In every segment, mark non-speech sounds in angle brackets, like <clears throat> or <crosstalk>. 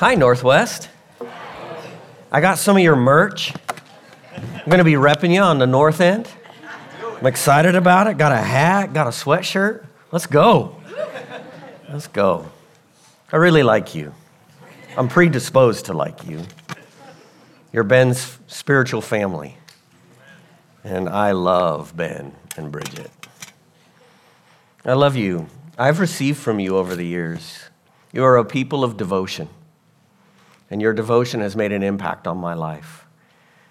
Hi, Northwest. I got some of your merch. I'm going to be repping you on the north end. I'm excited about it. Got a hat, got a sweatshirt. Let's go. Let's go. I really like you. I'm predisposed to like you. You're Ben's spiritual family. And I love Ben and Bridget. I love you. I've received from you over the years. You are a people of devotion, and your devotion has made an impact on my life.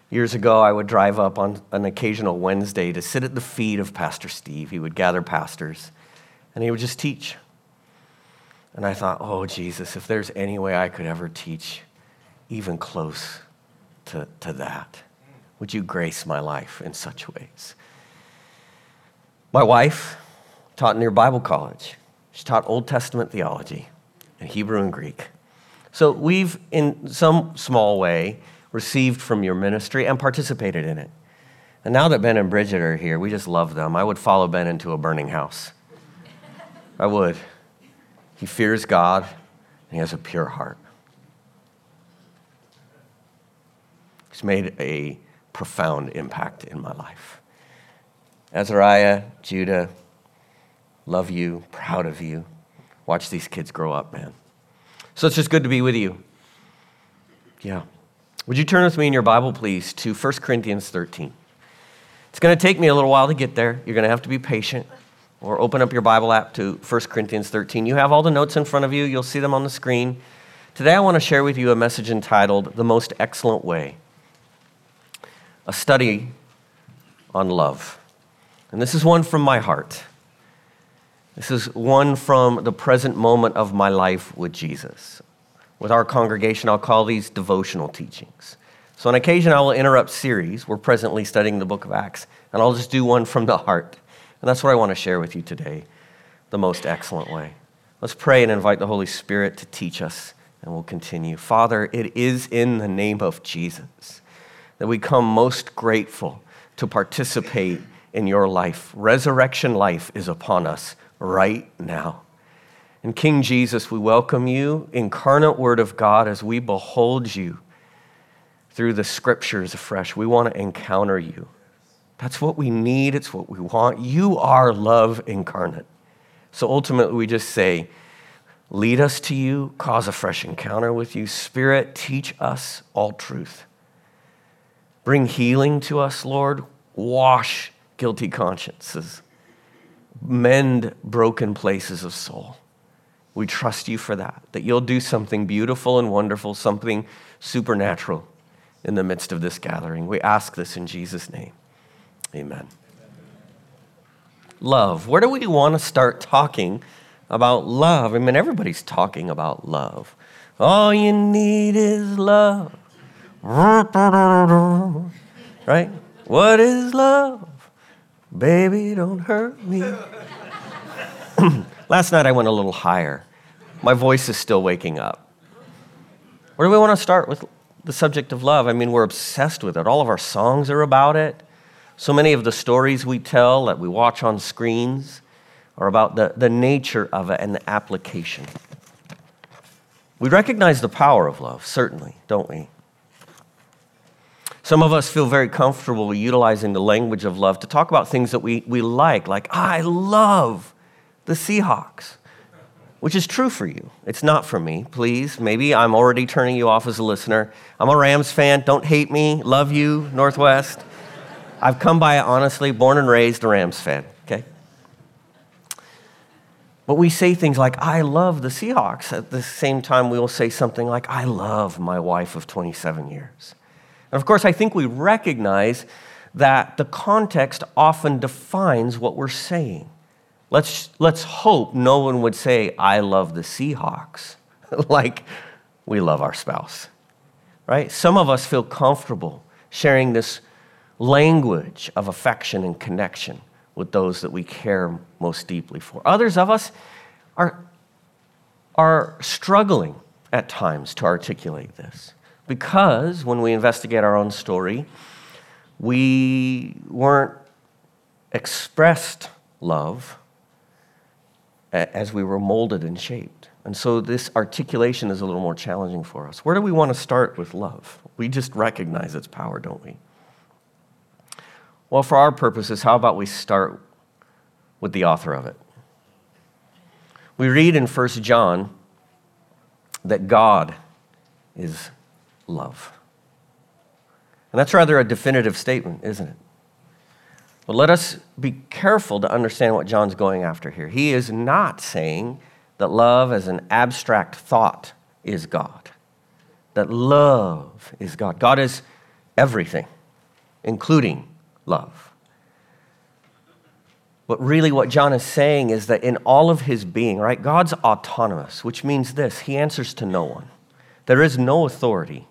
Years ago, I would drive up on an occasional Wednesday to sit at the feet of Pastor Steve. He would gather pastors, and he would just teach. And I thought, oh, Jesus, if there's any way I could ever teach even close to, to that, would you grace my life in such ways? My wife taught near Bible college. She taught Old Testament theology and Hebrew and Greek. So we've, in some small way, received from your ministry and participated in it. And now that Ben and Bridget are here, we just love them. I would follow Ben into a burning house. I would. He fears God and he has a pure heart. He's made a profound impact in my life. Azariah, Judah, love you, proud of you. Watch these kids grow up, man. So it's just good to be with you. Yeah. Would you turn with me in your Bible, please, to 1 Corinthians 13? It's going to take me a little while to get there. You're going to have to be patient. Or open up your Bible app to 1 Corinthians 13. You have all the notes in front of you, you'll see them on the screen. Today, I want to share with you a message entitled The Most Excellent Way a study on love. And this is one from my heart. This is one from the present moment of my life with Jesus. With our congregation, I'll call these devotional teachings. So, on occasion, I will interrupt series. We're presently studying the book of Acts, and I'll just do one from the heart. And that's what I want to share with you today the most excellent way. Let's pray and invite the Holy Spirit to teach us, and we'll continue. Father, it is in the name of Jesus that we come most grateful to participate in your life. Resurrection life is upon us right now. And King Jesus, we welcome you, incarnate Word of God, as we behold you through the scriptures afresh. We want to encounter you. That's what we need, it's what we want. You are love incarnate. So ultimately, we just say, Lead us to you, cause a fresh encounter with you. Spirit, teach us all truth. Bring healing to us, Lord. Wash guilty consciences. Mend broken places of soul. We trust you for that, that you'll do something beautiful and wonderful, something supernatural in the midst of this gathering. We ask this in Jesus' name. Amen. Love. Where do we want to start talking about love? I mean, everybody's talking about love. All you need is love. Right? What is love? Baby, don't hurt me. <clears throat> Last night I went a little higher. My voice is still waking up. Where do we want to start with the subject of love? I mean, we're obsessed with it. All of our songs are about it. So many of the stories we tell that we watch on screens are about the, the nature of it and the application. We recognize the power of love, certainly, don't we? Some of us feel very comfortable utilizing the language of love to talk about things that we, we like, like, I love the Seahawks, which is true for you. It's not for me, please. Maybe I'm already turning you off as a listener. I'm a Rams fan. Don't hate me. Love you, Northwest. I've come by it honestly, born and raised a Rams fan, okay? But we say things like, I love the Seahawks. At the same time, we will say something like, I love my wife of 27 years. And of course, I think we recognize that the context often defines what we're saying. Let's, let's hope no one would say, I love the Seahawks, <laughs> like we love our spouse, right? Some of us feel comfortable sharing this language of affection and connection with those that we care most deeply for. Others of us are, are struggling at times to articulate this because when we investigate our own story, we weren't expressed love as we were molded and shaped. And so this articulation is a little more challenging for us. Where do we want to start with love? We just recognize its power, don't we? Well, for our purposes, how about we start with the author of it? We read in 1 John that God is love. And that's rather a definitive statement, isn't it? But let us be careful to understand what John's going after here. He is not saying that love as an abstract thought is God, that love is God. God is everything, including love. But really, what John is saying is that in all of his being, right, God's autonomous, which means this he answers to no one. There is no authority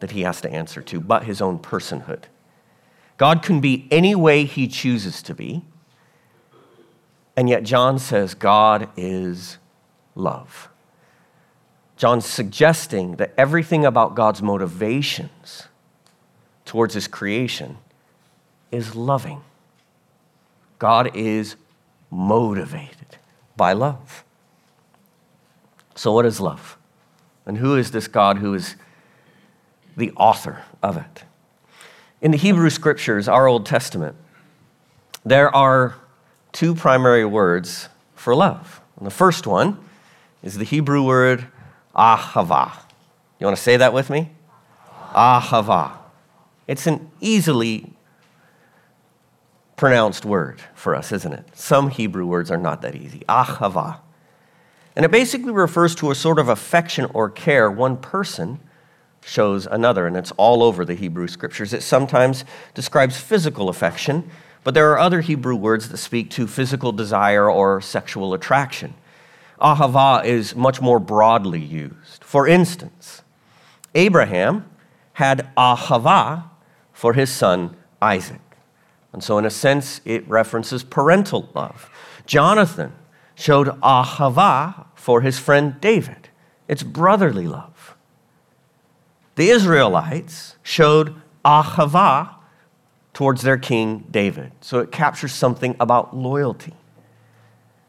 that he has to answer to but his own personhood. God can be any way he chooses to be. And yet, John says God is love. John's suggesting that everything about God's motivations towards his creation is loving. God is motivated by love. So, what is love? And who is this God who is the author of it? In the Hebrew scriptures, our Old Testament, there are two primary words for love. And the first one is the Hebrew word ahava. You want to say that with me? Ahava. It's an easily pronounced word for us, isn't it? Some Hebrew words are not that easy. Ahava. And it basically refers to a sort of affection or care one person shows another, and it's all over the Hebrew scriptures. It sometimes describes physical affection, but there are other Hebrew words that speak to physical desire or sexual attraction. Ahava is much more broadly used. For instance, Abraham had ahava for his son Isaac. And so, in a sense, it references parental love. Jonathan showed ahava for his friend David, it's brotherly love. The Israelites showed ahava towards their king David. So it captures something about loyalty.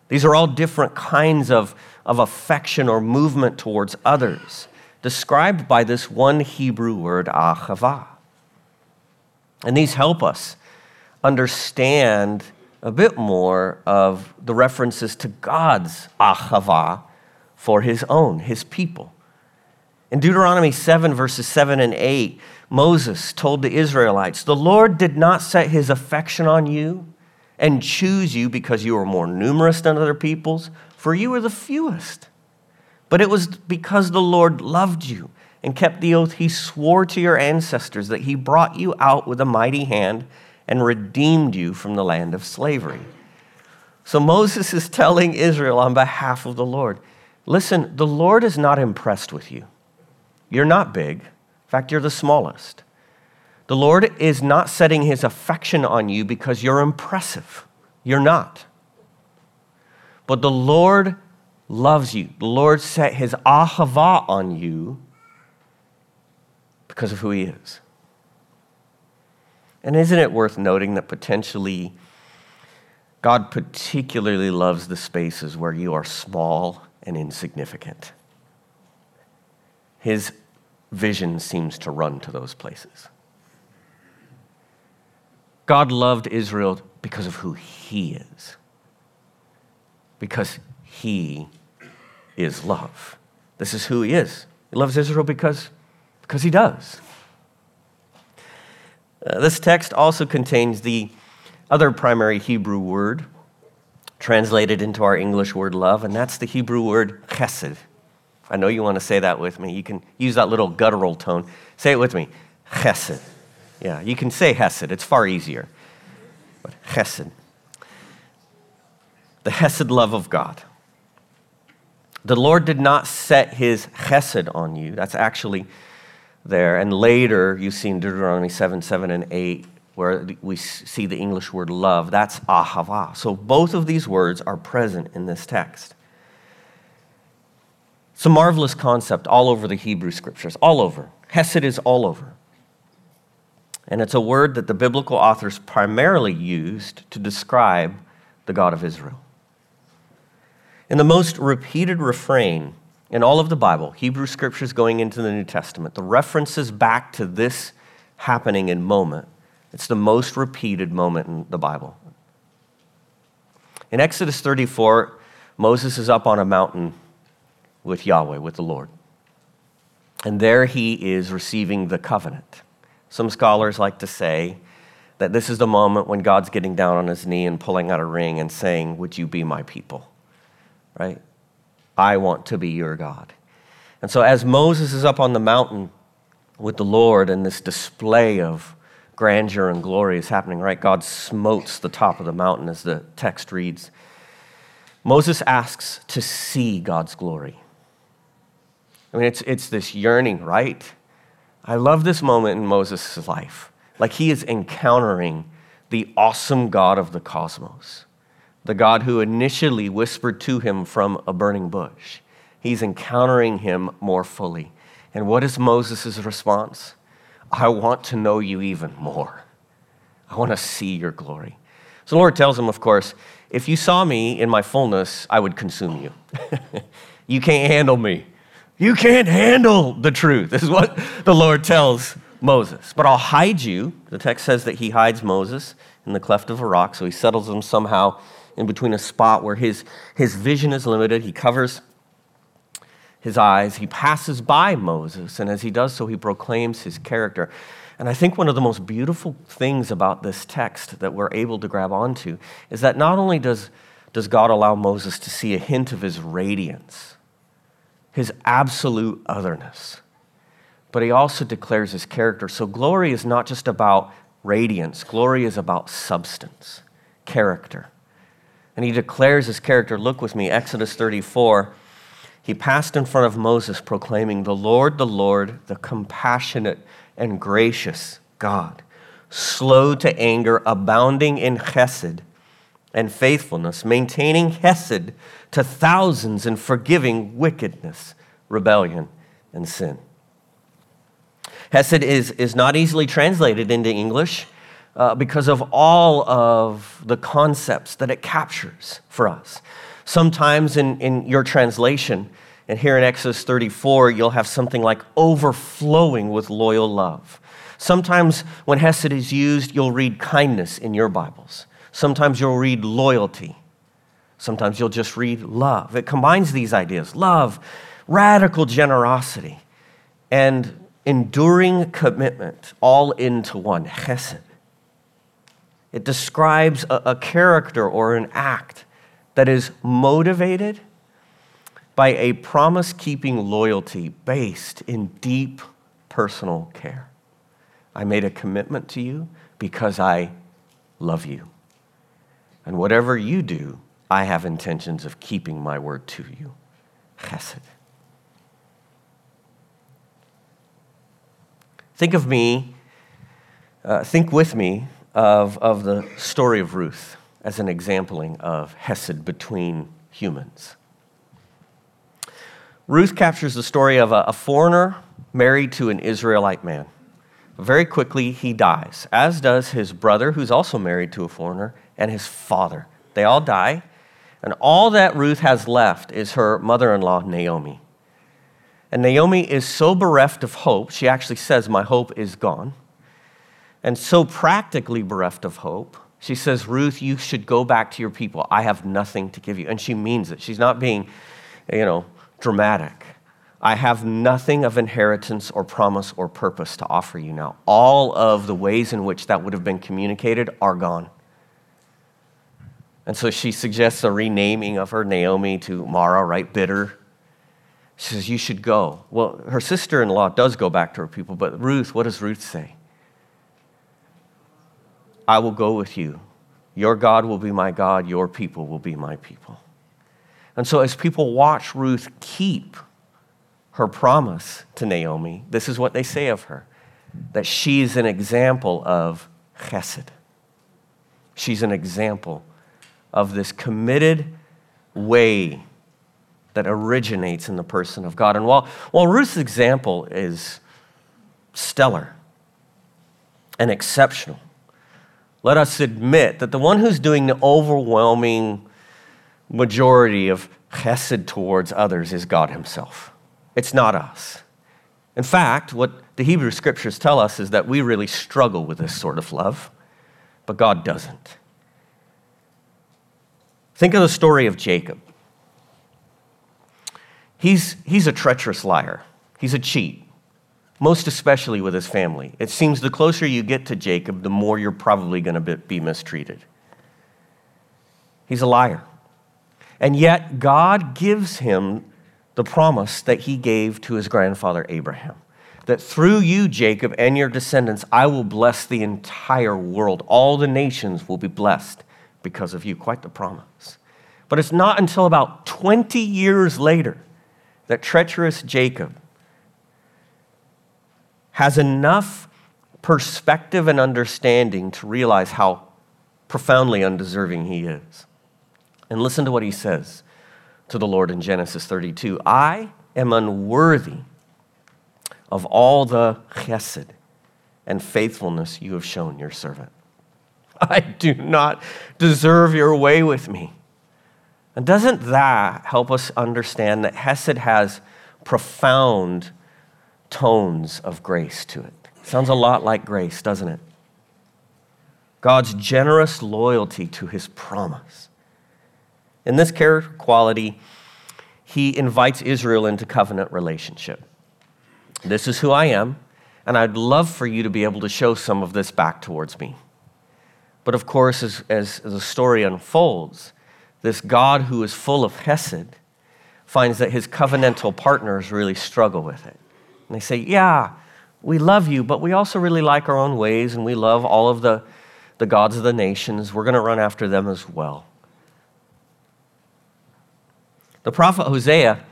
These are all different kinds of, of affection or movement towards others, described by this one Hebrew word, ahava. And these help us understand a bit more of the references to God's ahava for his own, his people. In Deuteronomy 7, verses 7 and 8, Moses told the Israelites, The Lord did not set his affection on you and choose you because you were more numerous than other peoples, for you were the fewest. But it was because the Lord loved you and kept the oath he swore to your ancestors that he brought you out with a mighty hand and redeemed you from the land of slavery. So Moses is telling Israel on behalf of the Lord listen, the Lord is not impressed with you. You're not big. In fact, you're the smallest. The Lord is not setting his affection on you because you're impressive. You're not. But the Lord loves you. The Lord set his ahava on you because of who he is. And isn't it worth noting that potentially God particularly loves the spaces where you are small and insignificant? His vision seems to run to those places. God loved Israel because of who he is, because he is love. This is who he is. He loves Israel because, because he does. Uh, this text also contains the other primary Hebrew word translated into our English word love, and that's the Hebrew word chesed. I know you want to say that with me. You can use that little guttural tone. Say it with me chesed. Yeah, you can say hesed, it's far easier. But chesed. The chesed love of God. The Lord did not set his chesed on you. That's actually there. And later, you see in Deuteronomy 7 7 and 8, where we see the English word love. That's ahava. So both of these words are present in this text. It's a marvelous concept all over the Hebrew scriptures, all over. Hesed is all over. And it's a word that the biblical authors primarily used to describe the God of Israel. In the most repeated refrain in all of the Bible, Hebrew scriptures going into the New Testament, the references back to this happening in moment, it's the most repeated moment in the Bible. In Exodus 34, Moses is up on a mountain with Yahweh, with the Lord. And there he is receiving the covenant. Some scholars like to say that this is the moment when God's getting down on his knee and pulling out a ring and saying, Would you be my people? Right? I want to be your God. And so, as Moses is up on the mountain with the Lord and this display of grandeur and glory is happening, right? God smotes the top of the mountain, as the text reads. Moses asks to see God's glory. I mean, it's, it's this yearning, right? I love this moment in Moses' life. Like he is encountering the awesome God of the cosmos, the God who initially whispered to him from a burning bush. He's encountering him more fully. And what is Moses' response? I want to know you even more. I want to see your glory. So the Lord tells him, of course, if you saw me in my fullness, I would consume you. <laughs> you can't handle me. You can't handle the truth. Is what the Lord tells Moses. But I'll hide you. The text says that he hides Moses in the cleft of a rock, so he settles him somehow in between a spot where his, his vision is limited. He covers his eyes. He passes by Moses, and as he does so, he proclaims his character. And I think one of the most beautiful things about this text that we're able to grab onto is that not only does, does God allow Moses to see a hint of his radiance, his absolute otherness. But he also declares his character. So glory is not just about radiance, glory is about substance, character. And he declares his character. Look with me, Exodus 34. He passed in front of Moses, proclaiming, The Lord, the Lord, the compassionate and gracious God, slow to anger, abounding in chesed and faithfulness, maintaining hesed to thousands and forgiving wickedness, rebellion, and sin. Hesed is, is not easily translated into English uh, because of all of the concepts that it captures for us. Sometimes in, in your translation, and here in Exodus 34, you'll have something like overflowing with loyal love. Sometimes when Hesed is used, you'll read kindness in your Bibles. Sometimes you'll read loyalty. Sometimes you'll just read love. It combines these ideas love, radical generosity, and enduring commitment all into one chesed. It describes a, a character or an act that is motivated by a promise keeping loyalty based in deep personal care. I made a commitment to you because I love you. And whatever you do, I have intentions of keeping my word to you. Chesed. Think of me, uh, think with me of, of the story of Ruth as an exampling of Hesed between humans. Ruth captures the story of a, a foreigner married to an Israelite man. Very quickly, he dies, as does his brother, who's also married to a foreigner, and his father. They all die, and all that Ruth has left is her mother in law, Naomi. And Naomi is so bereft of hope, she actually says, My hope is gone. And so practically bereft of hope, she says, Ruth, you should go back to your people. I have nothing to give you. And she means it. She's not being, you know, dramatic. I have nothing of inheritance or promise or purpose to offer you now. All of the ways in which that would have been communicated are gone. And so she suggests a renaming of her Naomi to Mara, right? Bitter. She says, You should go. Well, her sister in law does go back to her people, but Ruth, what does Ruth say? I will go with you. Your God will be my God, your people will be my people. And so, as people watch Ruth keep her promise to Naomi, this is what they say of her that she's an example of chesed. She's an example of this committed way that originates in the person of God. And while, while Ruth's example is stellar and exceptional, let us admit that the one who's doing the overwhelming majority of chesed towards others is God Himself. It's not us. In fact, what the Hebrew scriptures tell us is that we really struggle with this sort of love, but God doesn't. Think of the story of Jacob. He's, he's a treacherous liar, he's a cheat, most especially with his family. It seems the closer you get to Jacob, the more you're probably going to be mistreated. He's a liar. And yet, God gives him the promise that he gave to his grandfather Abraham that through you, Jacob, and your descendants, I will bless the entire world. All the nations will be blessed because of you. Quite the promise. But it's not until about 20 years later that treacherous Jacob has enough perspective and understanding to realize how profoundly undeserving he is. And listen to what he says to the Lord in Genesis 32 I am unworthy of all the chesed and faithfulness you have shown your servant. <laughs> I do not deserve your way with me. And doesn't that help us understand that Hesed has profound tones of grace to it? Sounds a lot like grace, doesn't it? God's generous loyalty to his promise. In this character quality, he invites Israel into covenant relationship. This is who I am, and I'd love for you to be able to show some of this back towards me. But of course, as, as, the story unfolds, this God who is full of Hesed finds that his covenantal partners really struggle with it. And they say, Yeah, we love you, but we also really like our own ways, and we love all of the, the gods of the nations. We're going to run after them as well. The prophet Hosea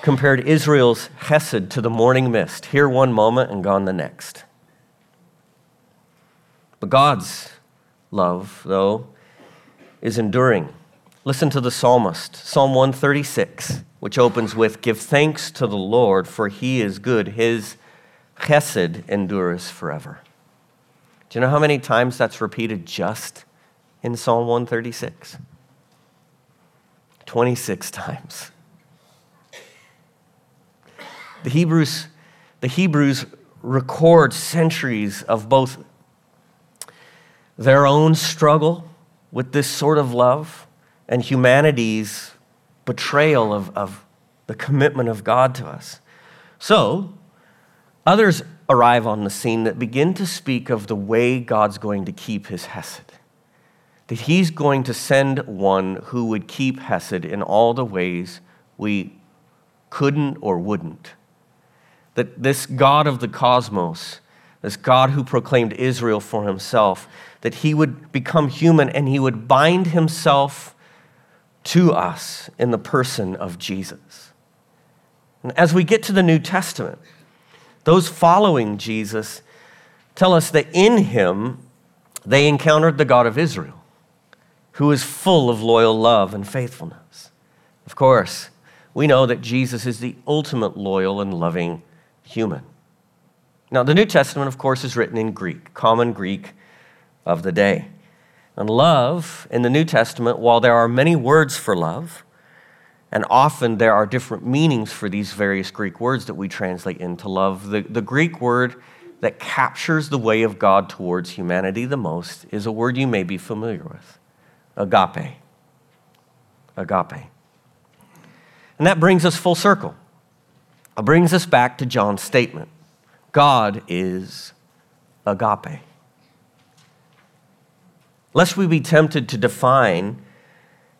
compared Israel's chesed to the morning mist, here one moment and gone the next. But God's love, though, is enduring. Listen to the psalmist, Psalm 136, which opens with Give thanks to the Lord, for he is good. His chesed endures forever. Do you know how many times that's repeated just in Psalm 136? 26 times. The Hebrews, the Hebrews record centuries of both their own struggle with this sort of love and humanity's betrayal of, of the commitment of God to us. So, others arrive on the scene that begin to speak of the way God's going to keep his Hesed that he's going to send one who would keep Hesed in all the ways we couldn't or wouldn't. That this God of the cosmos, this God who proclaimed Israel for himself, that he would become human and he would bind himself to us in the person of Jesus. And as we get to the New Testament, those following Jesus tell us that in him they encountered the God of Israel who is full of loyal love and faithfulness. Of course, we know that Jesus is the ultimate loyal and loving human. Now, the New Testament, of course, is written in Greek, common Greek of the day. And love in the New Testament, while there are many words for love, and often there are different meanings for these various Greek words that we translate into love, the, the Greek word that captures the way of God towards humanity the most is a word you may be familiar with agape. Agape. And that brings us full circle. It brings us back to John's statement God is agape. Lest we be tempted to define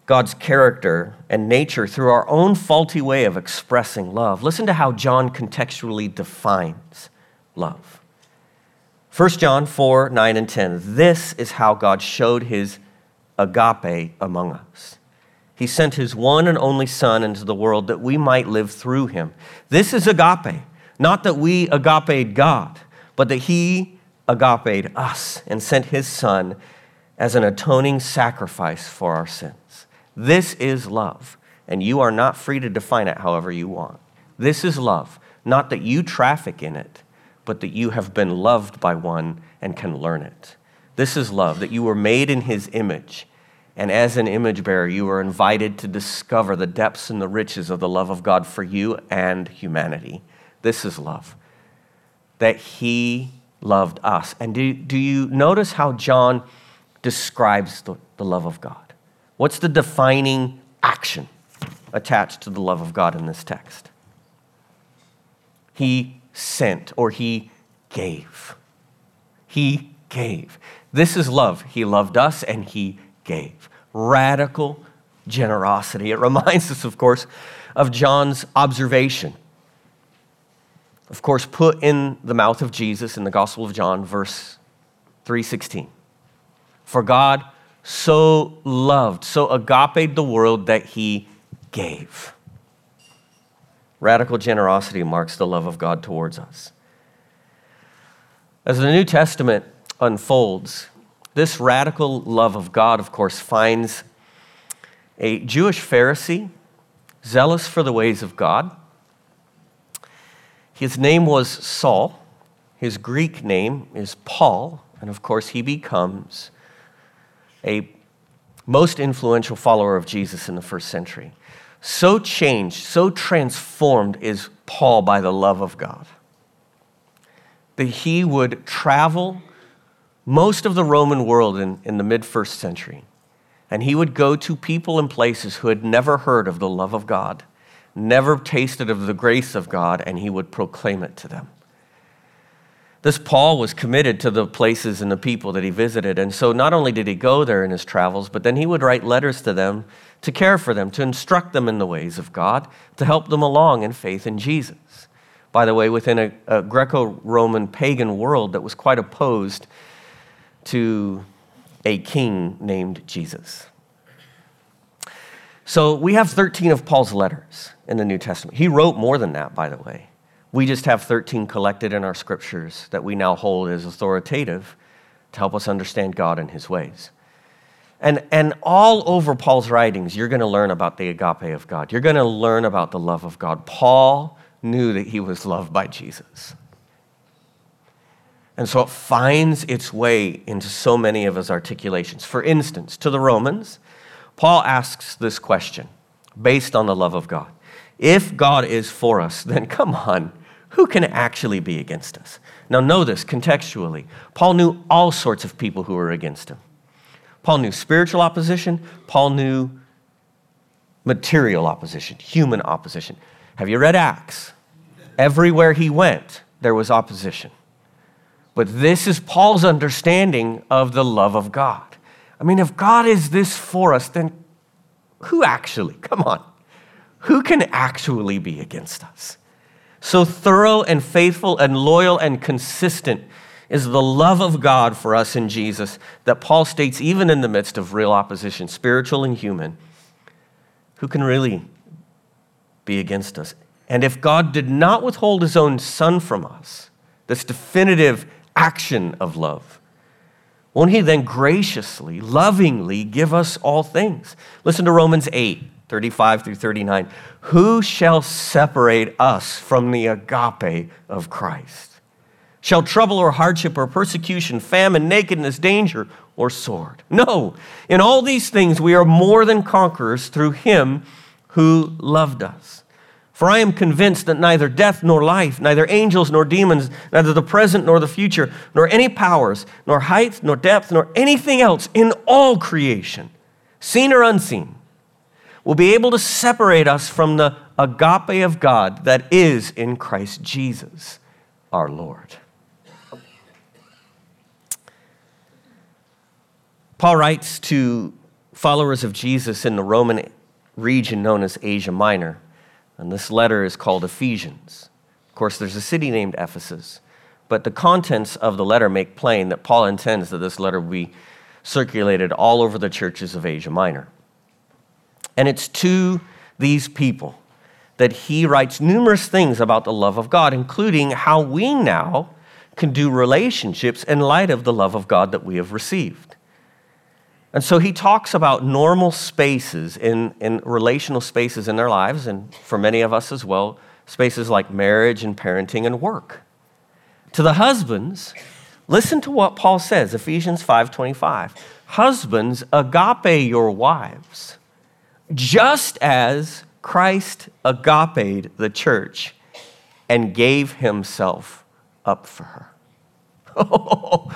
God's character and nature through our own faulty way of expressing love, listen to how John contextually defines love. 1 John 4 9 and 10. This is how God showed his agape among us. He sent his one and only Son into the world that we might live through him. This is agape, not that we agape God, but that he agape us and sent his Son as an atoning sacrifice for our sins. This is love, and you are not free to define it however you want. This is love, not that you traffic in it, but that you have been loved by one and can learn it. This is love, that you were made in his image And as an image bearer, you are invited to discover the depths and the riches of the love of God for you and humanity. This is love. That He loved us. And do, do you notice how John describes the, the love of God? What's the defining action attached to the love of God in this text? He sent or He gave. He gave. This is love. He loved us and He gave. Radical generosity. It reminds us, of course, of John's observation. Of course, put in the mouth of Jesus in the Gospel of John, verse 316. For God so loved, so agape the world that he gave. Radical generosity marks the love of God towards us. As the New Testament unfolds, this radical love of God, of course, finds a Jewish Pharisee zealous for the ways of God. His name was Saul. His Greek name is Paul. And of course, he becomes a most influential follower of Jesus in the first century. So changed, so transformed is Paul by the love of God that he would travel most of the Roman world in, in the mid first century. And he would go to people and places who had never heard of the love of God, never tasted of the grace of God, and he would proclaim it to them. This Paul was committed to the places and the people that he visited. And so not only did he go there in his travels, but then he would write letters to them to care for them, to instruct them in the ways of God, to help them along in faith in Jesus. By the way, within a, a Greco Roman pagan world that was quite opposed to a king named Jesus. So we have 13 of Paul's letters in the New Testament. He wrote more than that, by the way. We just have 13 collected in our scriptures that we now hold as authoritative to help us understand God and his ways. And, and all over Paul's writings, you're going to learn about the agape of God. You're going to learn about the love of God. Paul knew that he was loved by Jesus. And so it finds its way into so many of his articulations. For instance, to the Romans, Paul asks this question based on the love of God. If God is for us, <laughs> then come on, who can actually be against us? Now, know this contextually. Paul knew all sorts of people who were against him. Paul knew spiritual opposition, Paul knew material opposition, human opposition. Have you read Acts? Everywhere he went, there was opposition. But this is Paul's understanding of the love of God. I mean, if God is this for us, then who actually, come on, who can actually be against us? So thorough and faithful and loyal and consistent is the love of God for us in Jesus that Paul states, even in the midst of real opposition, spiritual and human, who can really be against us? And if God did not withhold his own son from us, this definitive action of love. Won't He then graciously, lovingly give us all things? Listen to Romans 8, 35 through 39. Who shall separate us from the agape of Christ? Shall trouble or hardship or persecution, famine, nakedness, danger, or sword? No. In all these things we are more than conquerors through Him who loved us. For I am convinced that neither death nor life, neither angels nor demons, neither the present nor the future, nor any powers, nor height, nor depth, nor anything else in all creation, seen or unseen, will be able to separate us from the agape of God that is in Christ Jesus our Lord. Paul writes to followers of Jesus in the Roman region known as Asia Minor. And this letter is called Ephesians. Of course, there's a city named Ephesus, but the contents of the letter make plain that Paul intends that this letter be circulated all over the churches of Asia Minor. And it's to these people that he writes numerous things about the love of God, including how we now can do relationships in light of the love of God that we have received. And so he talks about normal spaces in, in relational spaces in their lives, and for many of us as well, spaces like marriage and parenting and work. To the husbands, Listen to what Paul says, Ephesians 5:25. Husbands, agape your wives, just as Christ agape the church and gave himself up for her. <laughs> Oh,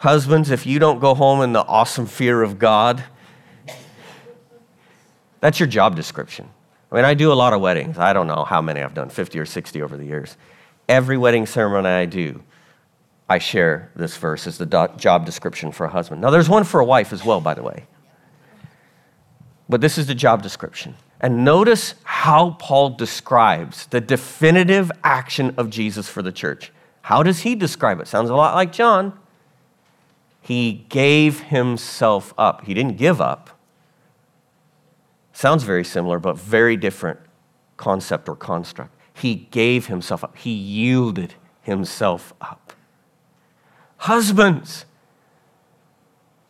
Husbands, if you don't go home in the awesome fear of God, that's your job description. I mean, I do a lot of weddings. I don't know how many I've done, 50 or 60 over the years. Every wedding ceremony I do, I share this verse as the job description for a husband. Now, there's one for a wife as well, by the way. But this is the job description. And notice how Paul describes the definitive action of Jesus for the church. How does he describe it? Sounds a lot like John. He gave himself up. He didn't give up. Sounds very similar, but very different concept or construct. He gave himself up. He yielded himself up. Husbands,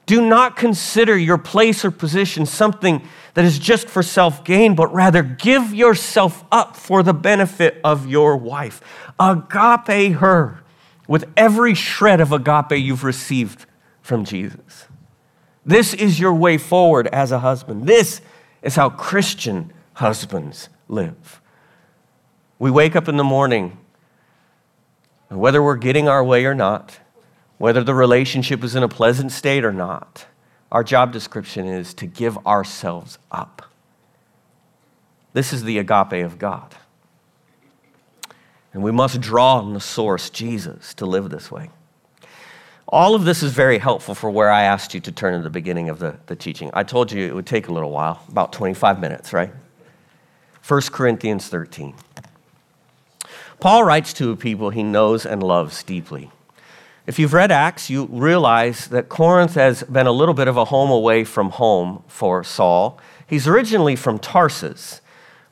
do not consider your place or position something that is just for self gain, but rather give yourself up for the benefit of your wife. Agape her with every shred of agape you've received from Jesus. This is your way forward as a husband. This is how Christian husbands live. We wake up in the morning, whether we're getting our way or not, whether the relationship is in a pleasant state or not, our job description is to give ourselves up. This is the agape of God. And we must draw on the source, Jesus, to live this way. All of this is very helpful for where I asked you to turn in the beginning of the, the teaching. I told you it would take a little while, about 25 minutes, right? 1 Corinthians 13. Paul writes to a people he knows and loves deeply. If you've read Acts, you realize that Corinth has been a little bit of a home away from home for Saul. He's originally from Tarsus,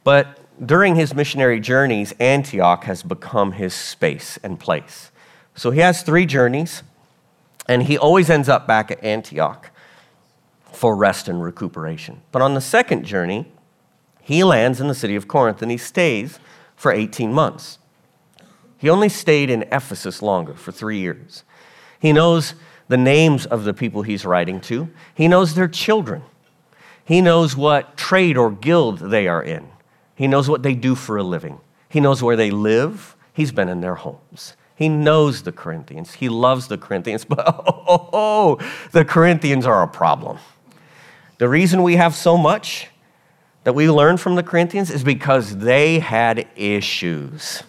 but during his missionary journeys, Antioch has become his space and place. So he has three journeys, and he always ends up back at Antioch for rest and recuperation. But on the second journey, he lands in the city of Corinth and he stays for 18 months. He only stayed in Ephesus longer, for three years. He knows the names of the people he's writing to, he knows their children, he knows what trade or guild they are in, he knows what they do for a living, he knows where they live, he's been in their homes. He knows the Corinthians. He loves the Corinthians, <laughs> but oh, oh, oh, the Corinthians are a problem. The reason we have so much that we learn from the Corinthians is because they had issues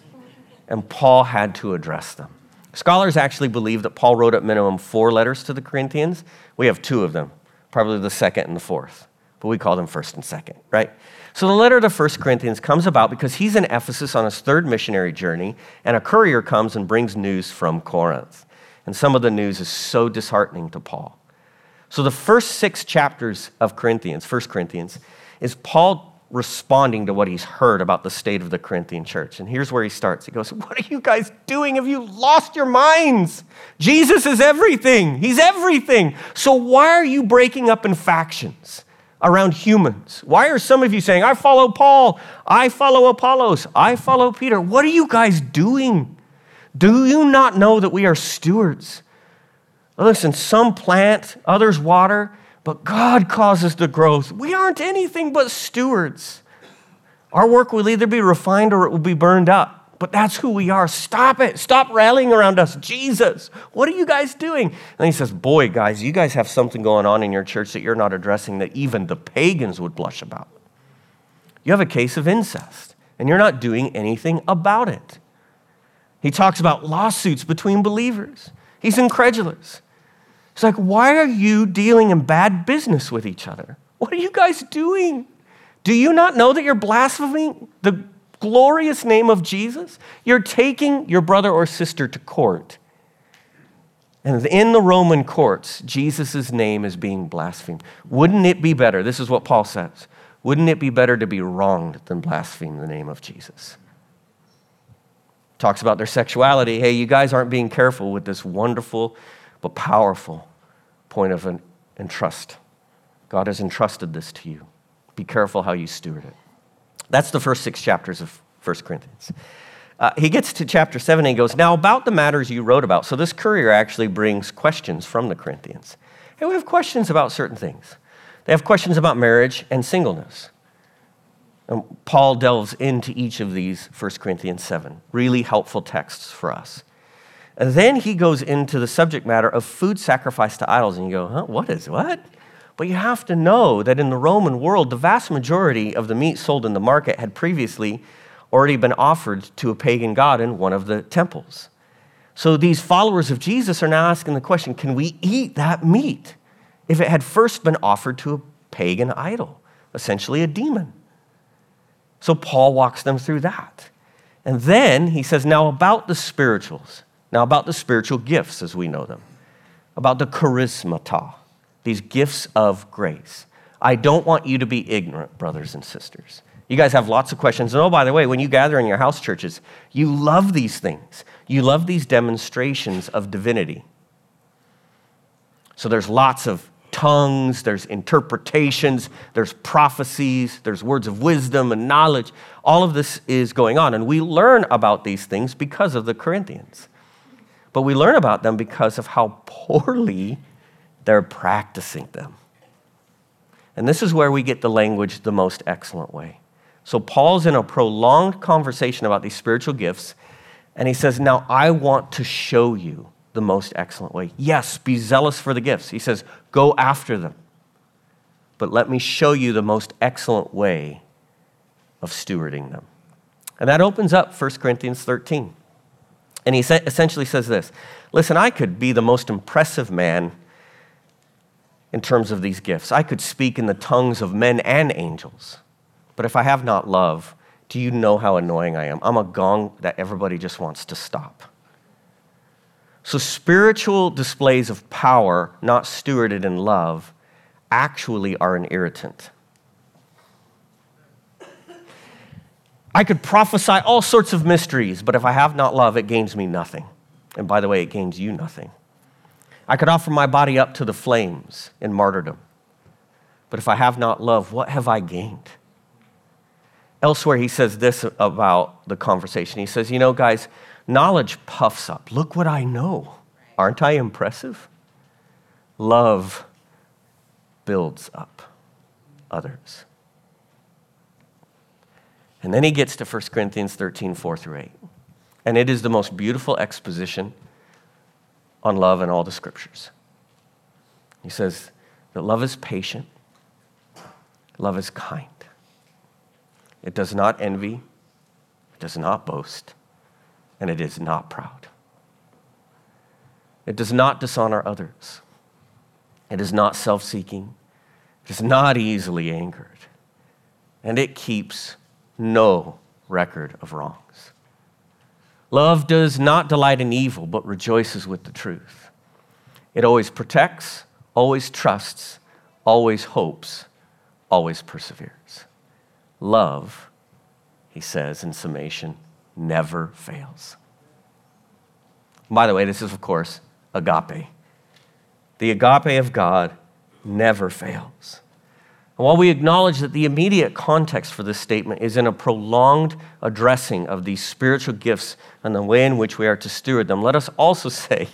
and Paul had to address them. Scholars actually believe that Paul wrote at minimum four letters to the Corinthians. We have two of them, probably the second and the fourth, but we call them first and second, right? So the letter to First Corinthians comes about because he's in Ephesus on his third missionary journey, and a courier comes and brings news from Corinth. And some of the news is so disheartening to Paul. So the first six chapters of Corinthians, First Corinthians, is Paul responding to what he's heard about the state of the Corinthian church. And here's where he starts. He goes, What are you guys doing? Have you lost your minds? Jesus is everything. He's everything. So why are you breaking up in factions around humans? Why are some of you saying, I follow Paul, I follow Apollos, I follow Peter? What are you guys doing? Do you not know that we are stewards? Listen, some plant, others water but God causes the growth. We aren't anything but stewards. Our work will either be refined or it will be burned up. But that's who we are. Stop it. Stop rallying around us. Jesus, what are you guys doing? And he says, Boy, guys, you guys have something going on in your church that you're not addressing that even the pagans would blush about. You have a case of incest, and you're not doing anything about it. He talks about lawsuits between believers. He's incredulous. He's like, why are you dealing in bad business with each other? What are you guys doing? Do you not know that you're blaspheming the glorious name of Jesus? You're taking your brother or sister to court. And in the Roman courts, Jesus' name is being blasphemed. Wouldn't it be better? This is what Paul says. Wouldn't it be better to be wronged than blaspheme the name of Jesus? Talks about their sexuality. Hey, you guys aren't being careful with this wonderful but powerful point of an, entrust. God has entrusted this to you. Be careful how you steward it. That's the first six chapters of 1 Corinthians. Uh, he gets to chapter 7 and he goes, Now, about the matters you wrote about. So, this courier actually brings questions from the Corinthians. And we have questions about certain things. They have questions about marriage and singleness. And Paul delves into each of these 1 Corinthians 7. Really helpful texts for us. And then he goes into the subject matter of food sacrifice to idols. And you go, huh, what is what? But you have to know that in the Roman world, the vast majority of the meat sold in the market had previously already been offered to a pagan god in one of the temples. So these followers of Jesus are now asking the question can we eat that meat if it had first been offered to a pagan idol, essentially a demon? So Paul walks them through that. And then he says, now about the spirituals, now about the spiritual gifts as we know them, about the charismata, these gifts of grace. I don't want you to be ignorant, brothers and sisters. You guys have lots of questions. And oh, by the way, when you gather in your house churches, you love these things. You love these demonstrations of divinity. So there's lots of tongues, there's interpretations, there's prophecies, there's words of wisdom and knowledge. All of this is going on. And we learn about these things because of the Corinthians. But we learn about them because of how poorly they're practicing them. And this is where we get the language the most excellent way. So Paul's in a prolonged conversation about these spiritual gifts, and he says, Now I want to show you the most excellent way. Yes, be zealous for the gifts. He says, Go after them. But let me show you the most excellent way of stewarding them. And that opens up 1 Corinthians 13. And he essentially says this Listen, I could be the most impressive man in terms of these gifts. I could speak in the tongues of men and angels. But if I have not love, do you know how annoying I am? I'm a gong that everybody just wants to stop. So, spiritual displays of power, not stewarded in love, actually are an irritant. I could prophesy all sorts of mysteries, but if I have not love, it gains me nothing. And by the way, it gains you nothing. I could offer my body up to the flames in martyrdom, but if I have not love, what have I gained? Elsewhere, he says this about the conversation. He says, You know, guys, knowledge puffs up. Look what I know. Aren't I impressive? Love builds up others. And then he gets to 1 Corinthians 13, 4 through 8. And it is the most beautiful exposition on love in all the scriptures. He says that love is patient, love is kind. It does not envy, it does not boast, and it is not proud. It does not dishonor others. It is not self seeking. It is not easily angered. And it keeps no record of wrongs. Love does not delight in evil, but rejoices with the truth. It always protects, always trusts, always hopes, always perseveres. Love, he says in summation, never fails. By the way, this is, of course, agape. The agape of God never fails. And while we acknowledge that the immediate context for this statement is in a prolonged addressing of these spiritual gifts and the way in which we are to steward them, let us also <laughs> say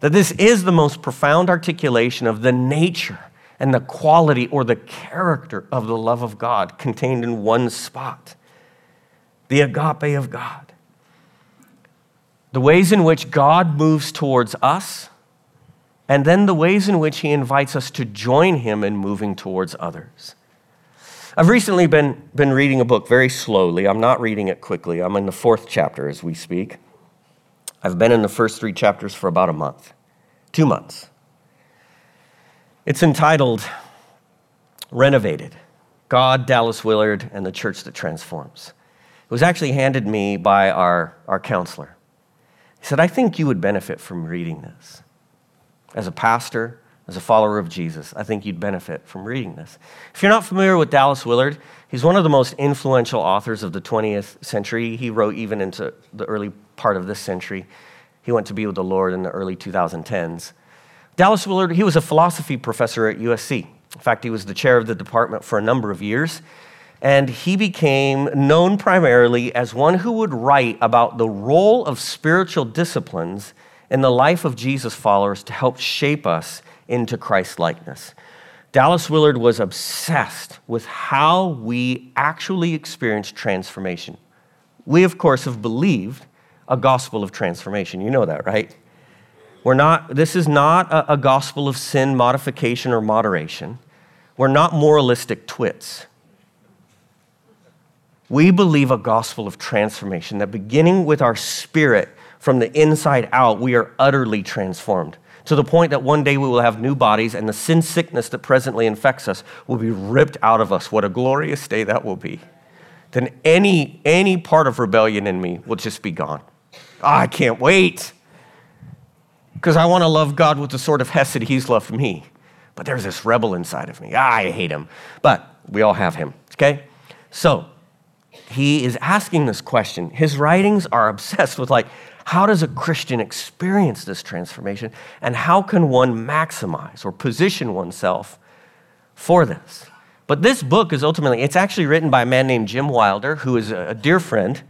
that this is the most profound articulation of the nature and the quality or the character of the love of God contained in one spot the agape of God. The ways in which God moves towards us, and then the ways in which He invites us to join Him in moving towards others. I've recently been, been reading a book very slowly. I'm not reading it quickly. I'm in the fourth chapter as we speak. I've been in the first three chapters for about a month, two months. It's entitled Renovated God, Dallas Willard, and the Church That Transforms. It was actually handed me by our, our counselor. He said, I think you would benefit from reading this. As a pastor, as a follower of Jesus, I think you'd benefit from reading this. If you're not familiar with Dallas Willard, he's one of the most influential authors of the 20th century. He wrote even into the early part of this century. He went to be with the Lord in the early 2010s. Dallas Willard, he was a philosophy professor at USC. In fact, he was the chair of the department for a number of years. And he became known primarily as one who would write about the role of spiritual disciplines in the life of Jesus followers to help shape us into Christ likeness. Dallas Willard was obsessed with how we actually experience transformation. We, of course, have believed a gospel of transformation. You know that, right? We're not, this is not a, a gospel of sin modification or moderation. We're not moralistic twits. We believe a gospel of transformation that beginning with our spirit from the inside out, we are utterly transformed to the point that one day we will have new bodies and the sin sickness that presently infects us will be ripped out of us. What a glorious day that will be. Then any, any part of rebellion in me will just be gone. Oh, I can't wait because I want to love God with the sort of hesed he's loved me. But there's this rebel inside of me. Ah, I hate him. But we all have him, okay? So he is asking this question. His writings are obsessed with, like, how does a Christian experience this transformation? And how can one maximize or position oneself for this? But this book is ultimately, it's actually written by a man named Jim Wilder, who is a dear friend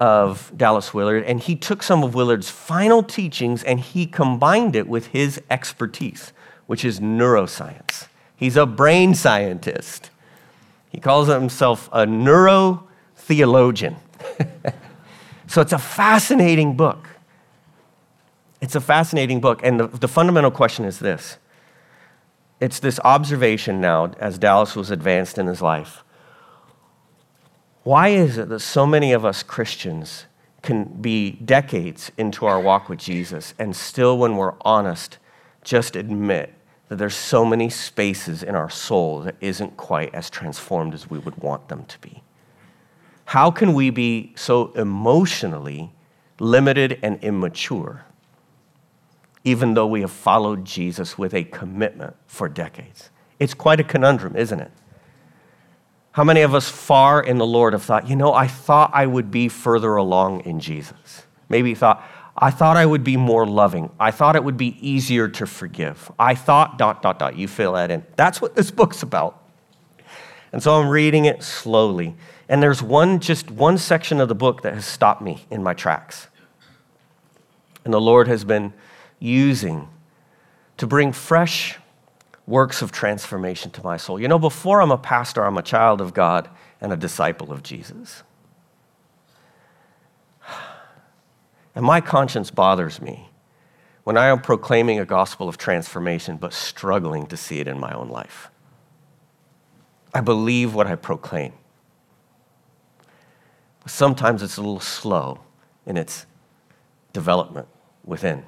of Dallas Willard, and he took some of Willard's final teachings and he combined it with his expertise, which is neuroscience. He's a brain scientist. He calls himself a neurotheologian. <laughs> So it's a fascinating book. It's a fascinating book. And the, the fundamental question is this it's this observation now as Dallas was advanced in his life. Why is it that so many of us Christians can be decades into our walk with Jesus and still, when we're honest, just admit that there's so many spaces in our soul that isn't quite as transformed as we would want them to be? How can we be so emotionally limited and immature, even though we have followed Jesus with a commitment for decades? It's quite a conundrum, isn't it? How many of us far in the Lord have thought, you know, I thought I would be further along in Jesus? Maybe thought, I thought I would be more loving. I thought it would be easier to forgive. I thought, dot, dot, dot. You fill that in. That's what this book's about. And so I'm reading it slowly. And there's one, just one section of the book that has stopped me in my tracks. And the Lord has been using to bring fresh works of transformation to my soul. You know, before I'm a pastor, I'm a child of God and a disciple of Jesus. And my conscience bothers me when I am proclaiming a gospel of transformation but struggling to see it in my own life. I believe what I proclaim sometimes it's a little slow in its development within.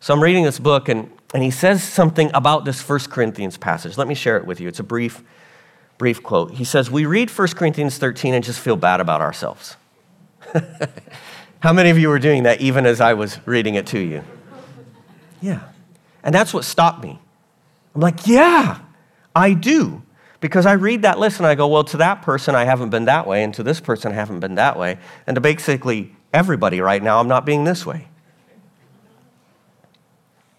So I'm reading this book, and, and he says something about this First Corinthians passage. Let me share it with you. It's a brief, brief quote. He says, We read First Corinthians 13 and just feel bad about ourselves. <laughs> How many of you were doing that even as I was reading it to you? Yeah. And that's what stopped me. I'm like, yeah, I do. Because I read that list and I go, well, to that person, I haven't been that way, and to this person, I haven't been that way. And to basically everybody right now, I'm not being this way.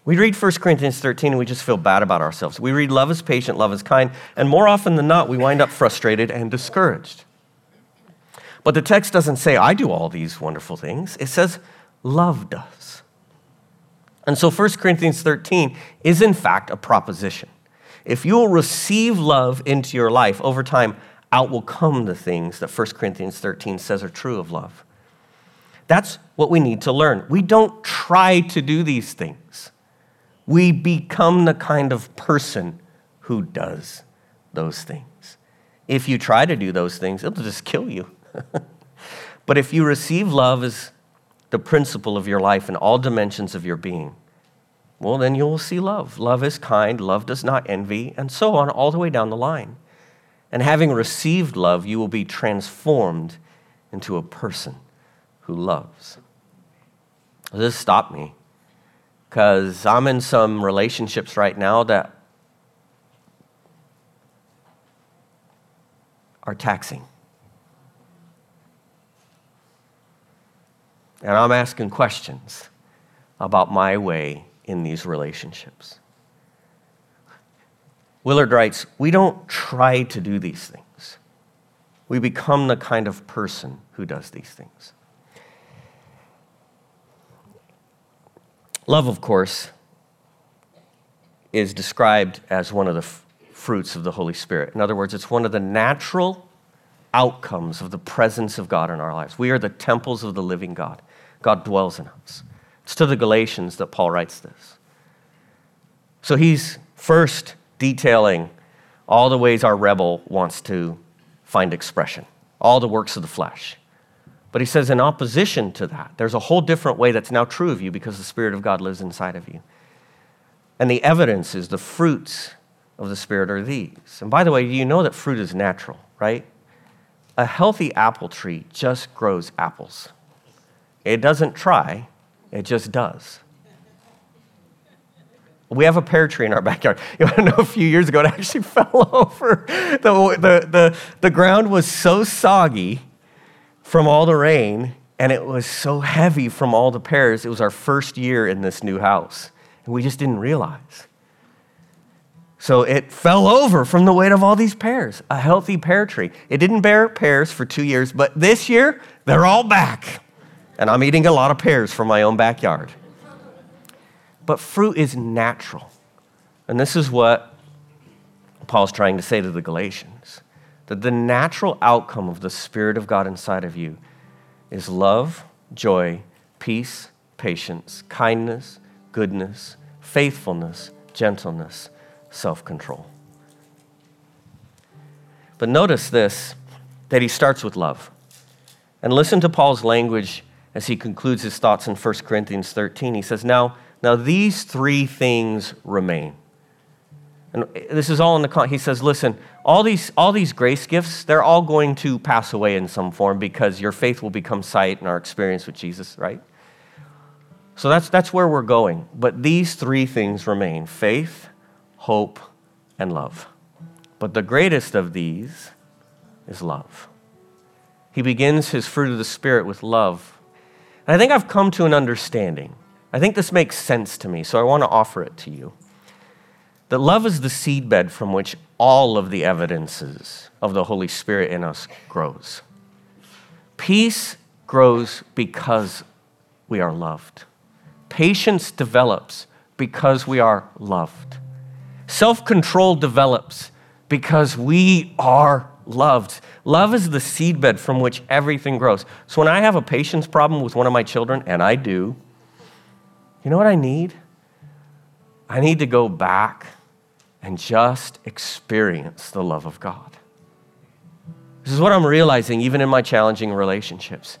We read 1 Corinthians 13 and we just feel bad about ourselves. We read love is patient, love is kind, and more often than not, we wind up frustrated and discouraged. But the text doesn't say, I do all these wonderful things. It says, love does. And so 1 Corinthians 13 is, in fact, a proposition. If you will receive love into your life, over time, out will come the things that 1 Corinthians 13 says are true of love. That's what we need to learn. We don't try to do these things, we become the kind of person who does those things. If you try to do those things, it'll just kill you. <laughs> but if you receive love as the principle of your life in all dimensions of your being, well, then you will see love. Love is kind, love does not envy, and so on, all the way down the line. And having received love, you will be transformed into a person who loves. This stopped me because I'm in some relationships right now that are taxing. And I'm asking questions about my way in these relationships. Willard writes, We don't try to do these things. We become the kind of person who does these things. Love, of course, is described as one of the f- fruits of the Holy Spirit. In other words, it's one of the natural outcomes of the presence of God in our lives. We are the temples of the living God. God dwells in us. It's to the Galatians that Paul writes this. So he's first detailing all the ways our rebel wants to find expression, all the works of the flesh. But he says, in opposition to that, there's a whole different way that's now true of you because the Spirit of God lives inside of you. And the evidence is the fruits of the Spirit are these. And by the way, you know that fruit is natural, right? A healthy apple tree just grows apples. It doesn't try, it just does. We have a pear tree in our backyard. <laughs> You want to know, a few years ago, it actually <laughs> fell over. The, the, the, the ground was so soggy from all the rain, and it was so heavy from all the pears. It was our first year in this new house, and we just didn't realize. So it fell over from the weight of all these pears, a healthy pear tree. It didn't bear pears for two years, but this year, they're all back. And I'm eating a lot of pears from my own backyard. But fruit is natural. And this is what Paul's trying to say to the Galatians that the natural outcome of the Spirit of God inside of you is love, joy, peace, patience, kindness, goodness, faithfulness, gentleness, self control. But notice this that he starts with love. And listen to Paul's language as he concludes his thoughts in 1 Corinthians 13. He says, Now, now, these three things remain. And this is all in the, con- he says, listen, all these, all these grace gifts, they're all going to pass away in some form because your faith will become sight and our experience with Jesus, right? So that's, that's where we're going. But these three things remain faith, hope, and love. But the greatest of these is love. He begins his fruit of the Spirit with love. I think I've come to an understanding I think this makes sense to me, so I want to offer it to you. That love is the seedbed from which all of the evidences of the Holy Spirit in us grows. Peace grows because we are loved. Patience develops because we are loved. Self control develops because we are loved. Love is the seedbed from which everything grows. So when I have a patience problem with one of my children, and I do, you know what I need? I need to go back and just experience the love of God. This is what I'm realizing even in my challenging relationships.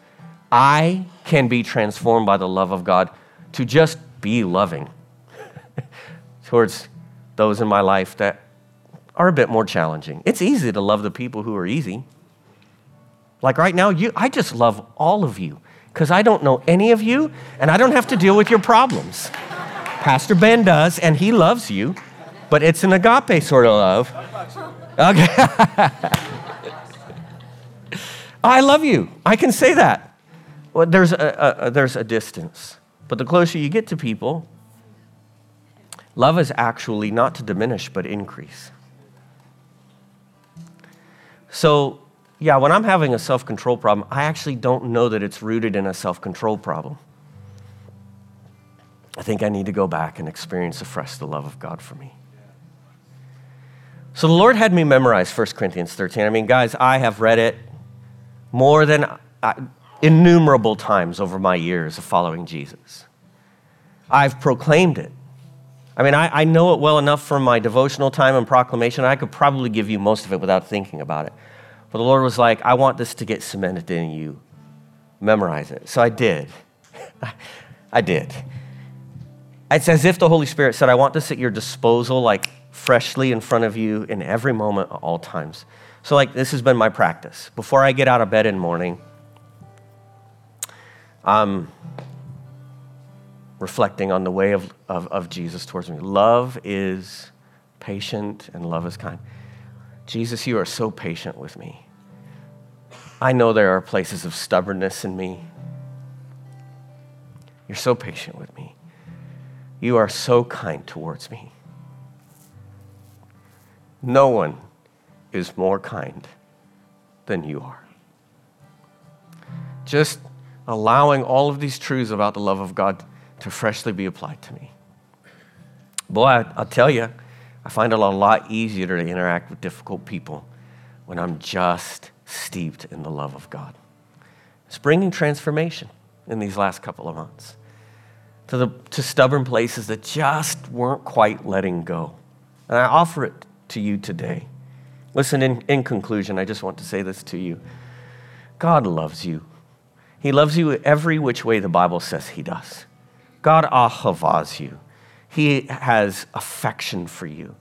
I can be transformed by the love of God to just be loving <laughs> towards those in my life that are a bit more challenging. It's easy to love the people who are easy. Like right now, you, I just love all of you because I don't know any of you and I don't have to deal with your problems. Pastor Ben does, and he loves you, but it's an agape sort of love. Okay. <laughs> I love you. I can say that. Well, there's a, a, there's a distance. But the closer you get to people, love is actually not to diminish, but increase. So yeah, when I'm having a self control problem, I actually don't know that it's rooted in a self control problem. I think I need to go back and experience afresh the love of God for me. So the Lord had me memorize 1 Corinthians 13. I mean, guys, I have read it more than uh, innumerable times over my years of following Jesus. I've proclaimed it. I mean, I, I know it well enough from my devotional time and proclamation. I could probably give you most of it without thinking about it. But the Lord was like, I want this to get cemented in you. Memorize it. So I did. <laughs> I did. It's as if the Holy Spirit said, I want this at your disposal, like freshly in front of you in every moment, at all times. So, like, this has been my practice. Before I get out of bed in the morning, I'm reflecting on the way of, of, of Jesus towards me. Love is patient and love is kind. Jesus, you are so patient with me. I know there are places of stubbornness in me. You're so patient with me. You are so kind towards me. No one is more kind than you are. Just allowing all of these truths about the love of God to freshly be applied to me. Boy, I, will tell you, I find it a lot easier to interact with difficult people when I'm just steeped in the love of God. It's bringing transformation in these last couple of months to, the, to stubborn places that just weren't quite letting go. And I offer it to you today. Listen, in, in conclusion, I just want to say this to you God loves you. He loves you every which way the Bible says He does. God ahavas you. He has affection for you.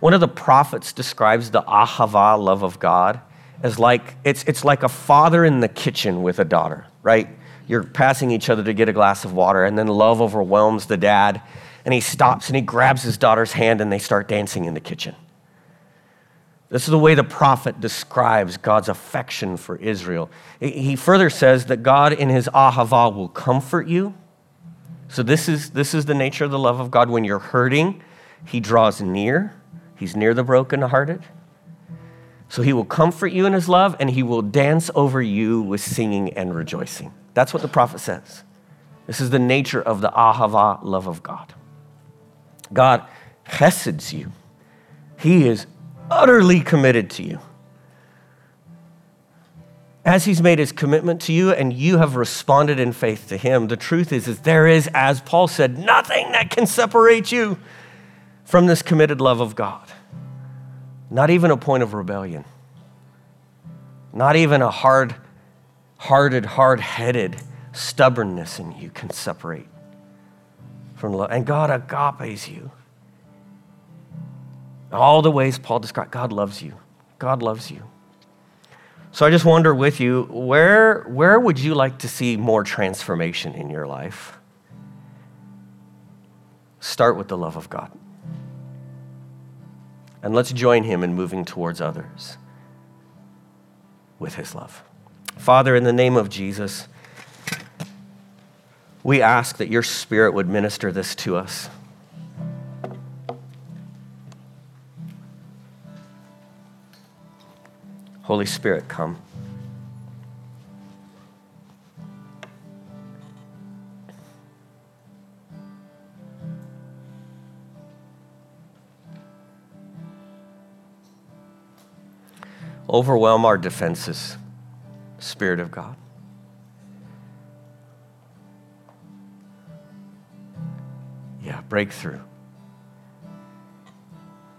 One of the prophets describes the ahava love of God as like it's, it's like a father in the kitchen with a daughter, right? You're passing each other to get a glass of water, and then love overwhelms the dad, and he stops and he grabs his daughter's hand and they start dancing in the kitchen. This is the way the prophet describes God's affection for Israel. He further says that God, in his ahava, will comfort you. So, this is, this is the nature of the love of God. When you're hurting, he draws near, he's near the brokenhearted. So, he will comfort you in his love, and he will dance over you with singing and rejoicing. That's what the prophet says. This is the nature of the ahava love of God. God cheseds you. He is utterly committed to you. As he's made his commitment to you and you have responded in faith to him, the truth is, is there is, as Paul said, nothing that can separate you from this committed love of God. Not even a point of rebellion. Not even a hard hearted, hard headed stubbornness in you can separate from love. And God agapes you. All the ways Paul described, God loves you. God loves you. So I just wonder with you, where, where would you like to see more transformation in your life? Start with the love of God. And let's join him in moving towards others with his love. Father, in the name of Jesus, we ask that your spirit would minister this to us. Holy Spirit, come. Overwhelm our defenses, Spirit of God. Yeah, breakthrough.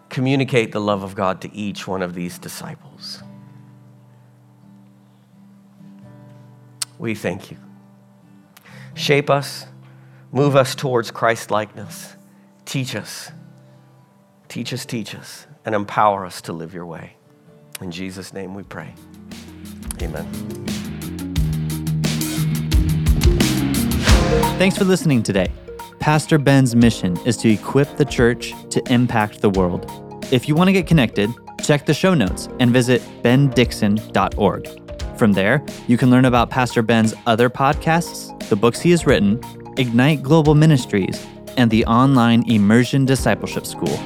Communicate the love of God to each one of these disciples. We thank you. Shape us, move us towards Christ likeness. Teach us, teach us, teach us, and empower us to live your way. In Jesus' name we pray. Amen. Thanks for listening today. Pastor Ben's mission is to equip the church to impact the world. If you want to get connected, check the show notes and visit bendixon.org. From there, you can learn about Pastor Ben's other podcasts, the books he has written, Ignite Global Ministries, and the online Immersion Discipleship School.